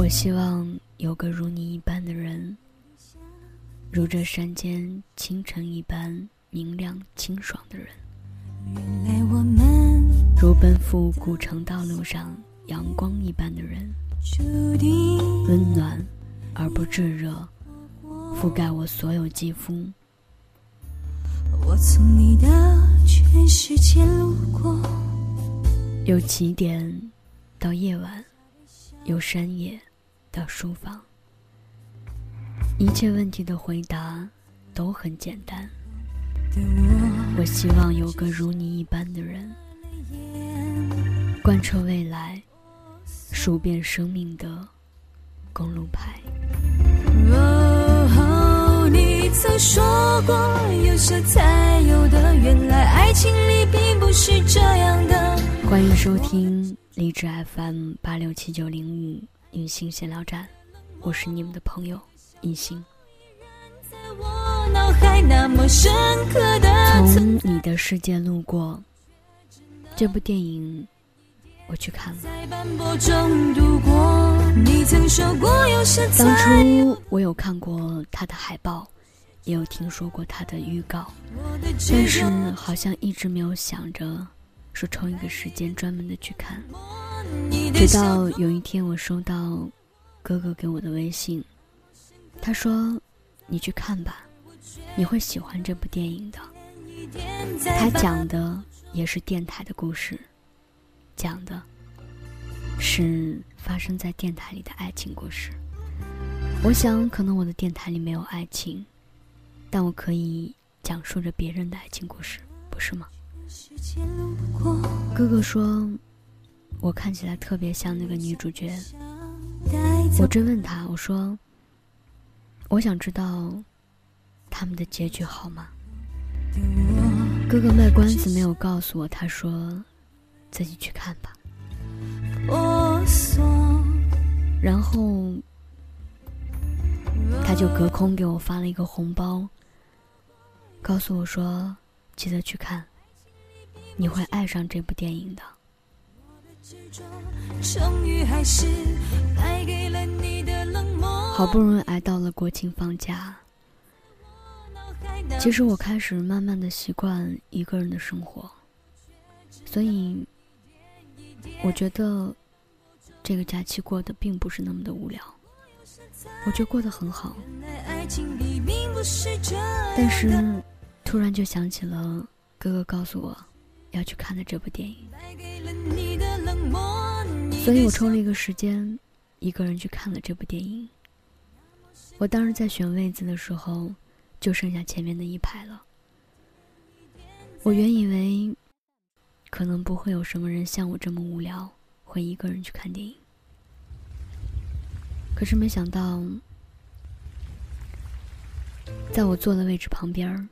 我希望有个如你一般的人，如这山间清晨一般明亮清爽的人。原来我们如奔赴古城道路上阳光一般的人，温暖而不炙热，覆盖我所有肌肤。我从你的全世界路过。由起点到夜晚，由山野到书房，一切问题的回答都很简单。我我希望有个如你一般的人，贯彻未来，数遍生命的公路牌。哦，你曾说过有舍才有的，原来爱情里并不是这样的。欢迎收听励志 FM 八六七九零五隐形闲聊站，我是你们的朋友隐性。在我脑海那么深刻的从你的世界路过，这部电影我去看了。当初我有看过他的海报，也有听说过他的预告，但是好像一直没有想着说抽一个时间专门的去看。直到有一天我收到哥哥给我的微信，他说：“你去看吧，你会喜欢这部电影的。”他讲的也是电台的故事，讲的是发生在电台里的爱情故事。我想，可能我的电台里没有爱情，但我可以讲述着别人的爱情故事，不是吗？哥哥说，我看起来特别像那个女主角。我追问他，我说，我想知道他们的结局好吗？哥哥卖关子没有告诉我，他说自己去看吧。然后他就隔空给我发了一个红包，告诉我说记得去看，你会爱上这部电影的。好不容易挨到了国庆放假，其实我开始慢慢的习惯一个人的生活，所以我觉得这个假期过得并不是那么的无聊，我觉得过得很好。但是突然就想起了哥哥告诉我要去看的这部电影，所以我抽了一个时间，一个人去看了这部电影。我当时在选位子的时候，就剩下前面的一排了。我原以为，可能不会有什么人像我这么无聊，会一个人去看电影。可是没想到，在我坐的位置旁边儿，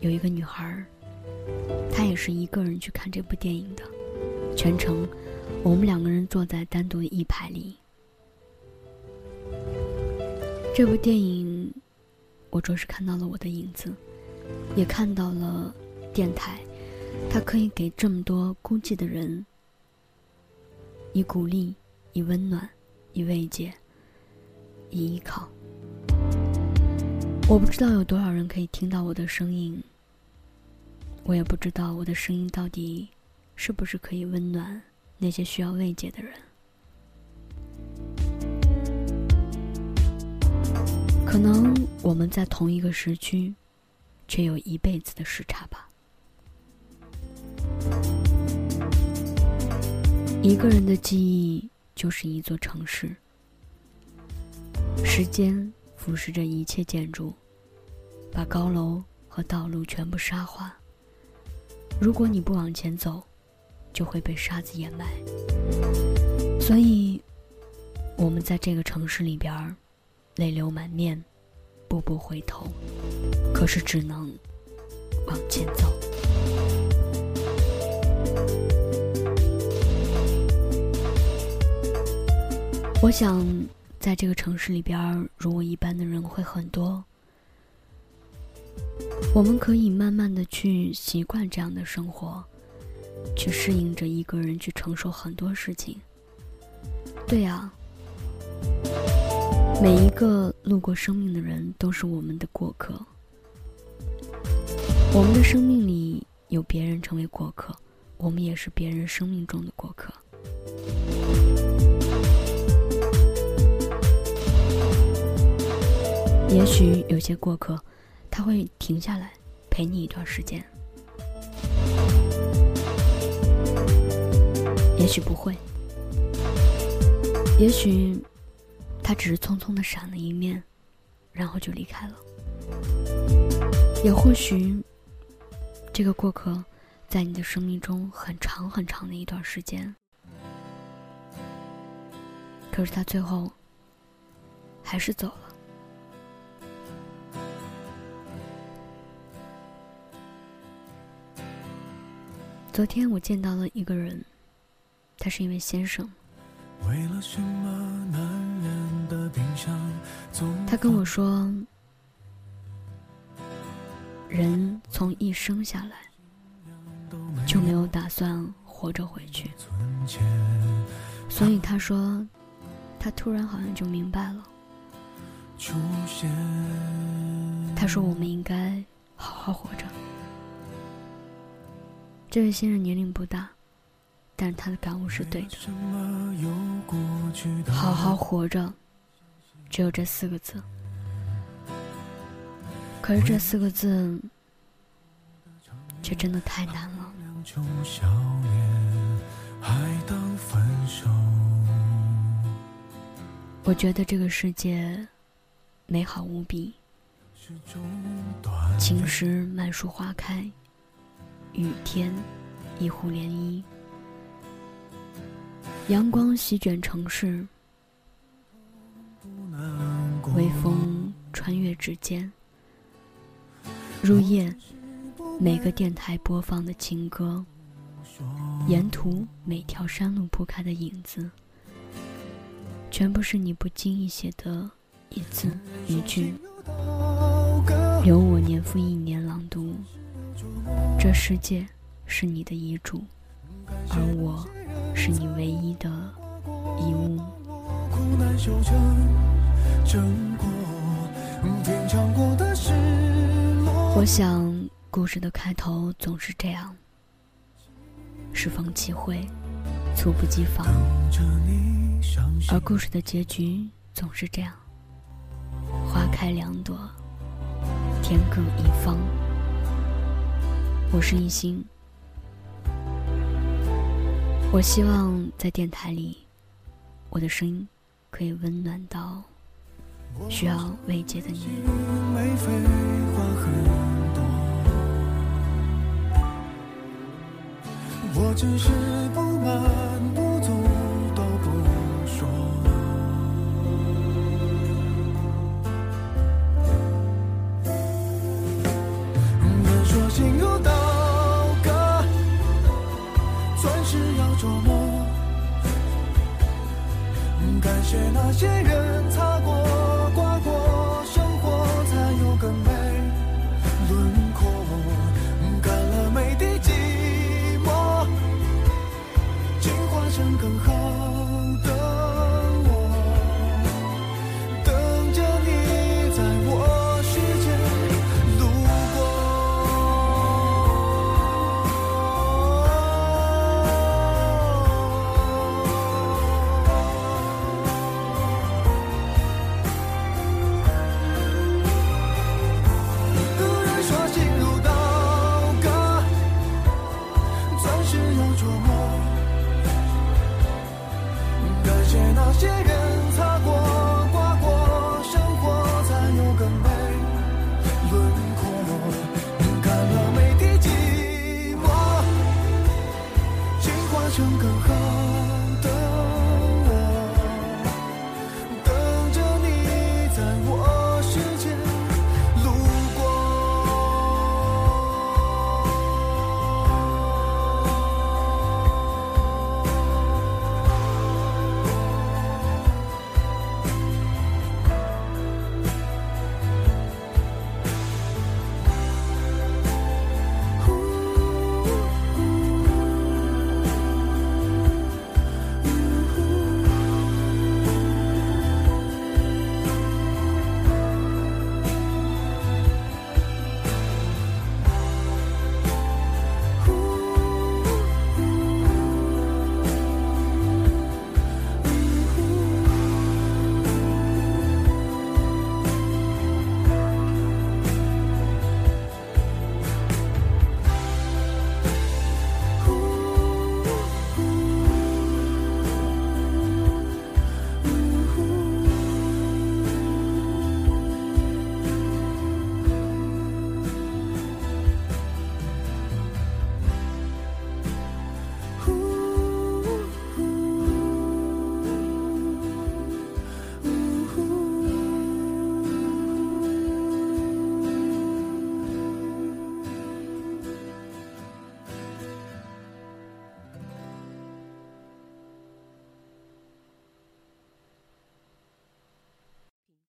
有一个女孩，她也是一个人去看这部电影的。全程，我们两个人坐在单独的一排里。这部电影，我着实看到了我的影子，也看到了电台，它可以给这么多孤寂的人以鼓励、以温暖、以慰藉、以依靠。我不知道有多少人可以听到我的声音，我也不知道我的声音到底是不是可以温暖那些需要慰藉的人。可能我们在同一个时区，却有一辈子的时差吧。一个人的记忆就是一座城市，时间腐蚀着一切建筑，把高楼和道路全部沙化。如果你不往前走，就会被沙子掩埋。所以，我们在这个城市里边，泪流满面，步步回头，可是只能往前走。我想，在这个城市里边，如我一般的人会很多。我们可以慢慢的去习惯这样的生活，去适应着一个人去承受很多事情。对呀，每一个路过生命的人都是我们的过客。我们的生命里有别人成为过客，我们也是别人生命中的过客。也许有些过客，他会停下来陪你一段时间。也许不会，也许他只是匆匆的闪了一面，然后就离开了。也或许这个过客在你的生命中很长很长的一段时间，可是他最后还是走了。昨天我见到了一个人，他是一位先生。他跟我说，人从一生下来就没有打算活着回去，所以他说，他突然好像就明白了。他说，我们应该好好活着。这位先生年龄不大，但是他的感悟是对的。好好活着，只有这四个字。可是这四个字，却真的太难了。我觉得这个世界美好无比，晴时满树花开。雨天，一湖涟漪，阳光席卷城市，微风穿越指尖。入夜，每个电台播放的情歌，沿途每条山路铺开的影子，全部是你不经意写的一字一句，由我年复一年朗读。这世界是你的遗嘱，而我是你唯一的遗物。我想，故事的开头总是这样：适逢其会，猝不及防；而故事的结局总是这样：花开两朵，天各一方。我是一心，我希望在电台里，我的声音可以温暖到需要慰藉的你。我只是不满